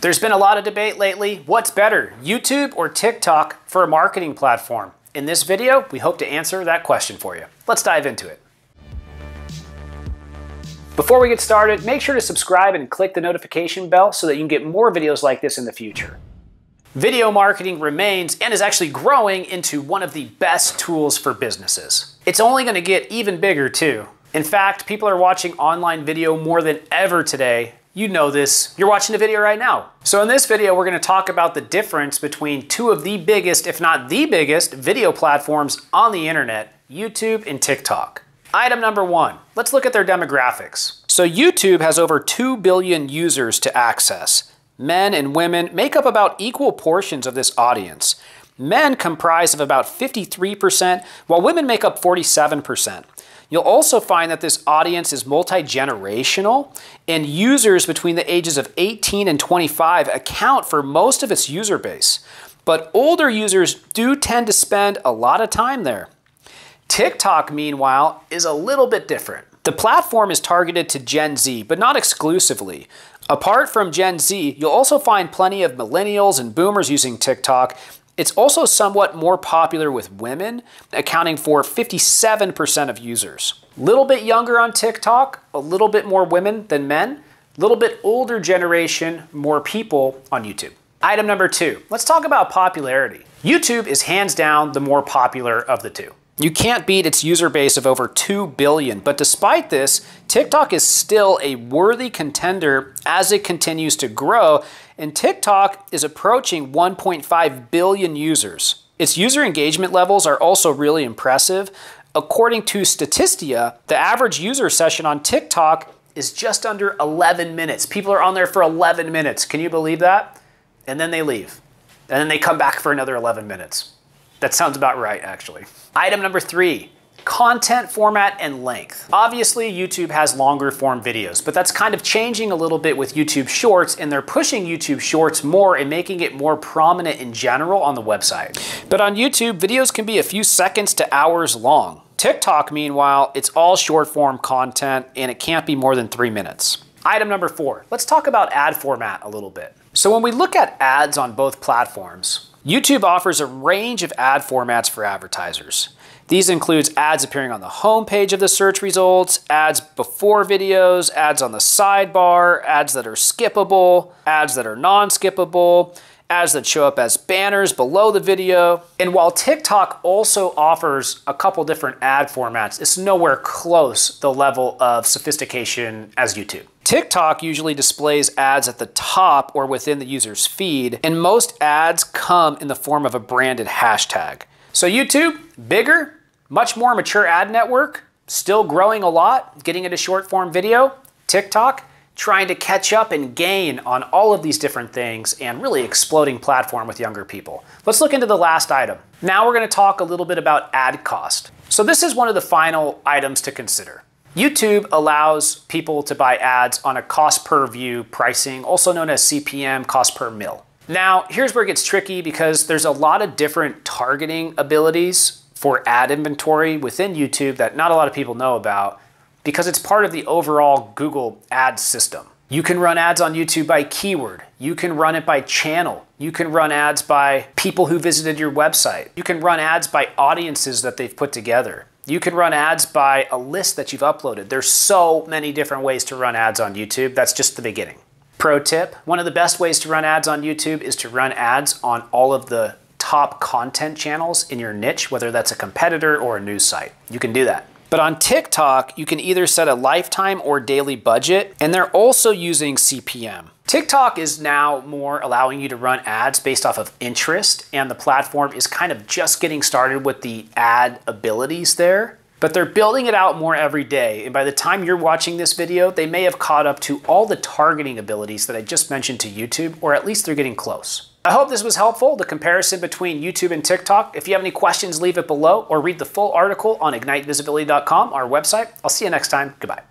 There's been a lot of debate lately. What's better, YouTube or TikTok for a marketing platform? In this video, we hope to answer that question for you. Let's dive into it. Before we get started, make sure to subscribe and click the notification bell so that you can get more videos like this in the future. Video marketing remains and is actually growing into one of the best tools for businesses. It's only to get even bigger too. In fact, people are watching online video more than ever today, you know this. You're watching the video right now. So in this video, we're gonna talk about the difference between two of the biggest, if not the biggest, video platforms on the internet, YouTube and TikTok. Item number one, let's look at their demographics. So YouTube has over 2 billion users to access. Men and women make up about equal portions of this audience. Men comprise of about 53%, while women make up 47%. You'll also find that this audience is multi-generational and users between the ages of 18 and 25 account for most of its user base. But older users do tend to spend a lot of time there. TikTok, meanwhile, is a little bit different. The platform is targeted to Gen Z, but not exclusively. Apart from Gen Z, you'll also find plenty of millennials and boomers using TikTok, it's also somewhat more popular with women, accounting for 57% of users. Little bit younger on TikTok, a little bit more women than men, a little bit older generation, more people on YouTube. Item number two, let's talk about popularity. YouTube is hands down the more popular of the two. You can't beat its user base of over 2 billion, but despite this, TikTok is still a worthy contender as it continues to grow, and TikTok is approaching 1.5 billion users. Its user engagement levels are also really impressive. According to Statista, the average user session on TikTok is just under 11 minutes. People are on there for 11 minutes. Can you believe that? And then they leave. And then they come back for another 11 minutes. That sounds about right, actually. Item number three, content format and length. Obviously, YouTube has longer form videos, but that's kind of changing a little bit with YouTube Shorts, and they're pushing YouTube Shorts more and making it more prominent in general on the website. But on YouTube, videos can be a few seconds to hours long. TikTok, meanwhile, it's all short form content and it can't be more than three minutes. Item number four, let's talk about ad format a little bit. So when we look at ads on both platforms, YouTube offers a range of ad formats for advertisers. These includes ads appearing on the home page of the search results, ads before videos, ads on the sidebar, ads that are skippable, ads that are non-skippable, ads that show up as banners below the video. And while TikTok also offers a couple different ad formats, it's nowhere close the level of sophistication as YouTube. TikTok usually displays ads at the top or within the user's feed, and most ads come in the form of a branded hashtag. So YouTube, bigger, much more mature ad network, still growing a lot, getting into short form video. TikTok, trying to catch up and gain on all of these different things and really exploding platform with younger people. Let's look into the last item. Now we're to talk a little bit about ad cost. So this is one of the final items to consider. YouTube allows people to buy ads on a cost per view pricing, also known as CPM, cost per mil. Now, here's where it gets tricky because there's a lot of different targeting abilities for ad inventory within YouTube that not a lot of people know about because it's part of the overall Google ad system. You can run ads on YouTube by keyword. You can run it by channel. You can run ads by people who visited your website. You can run ads by audiences that they've put together. You can run ads by a list that you've uploaded. There's so many different ways to run ads on YouTube. That's just the beginning. Pro tip, one of the best ways to run ads on YouTube is to run ads on all of the top content channels in your niche, whether that's a competitor or a news site. You can do that. But on TikTok, you can either set a lifetime or daily budget, and they're also using CPM. TikTok is now more allowing you to run ads based off of interest, and the platform is kind of just getting started with the ad abilities there. But they're building it out more every day, and by the time you're watching this video, they may have caught up to all the targeting abilities that I just mentioned to YouTube, or at least they're getting close. I hope this was helpful, the comparison between YouTube and TikTok. If you have any questions, leave it below or read the full article on ignitevisibility.com, our website. I'll see you next time. Goodbye.